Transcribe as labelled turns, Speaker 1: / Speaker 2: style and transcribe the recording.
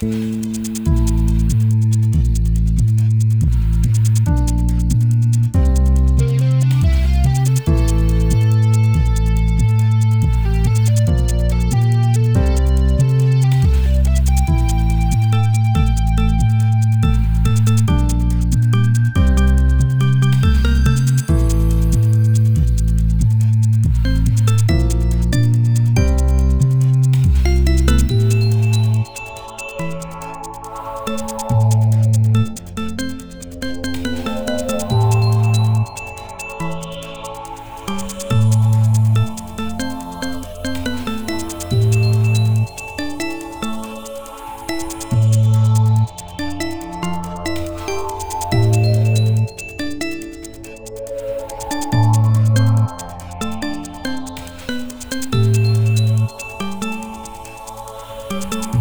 Speaker 1: Bye. Bye.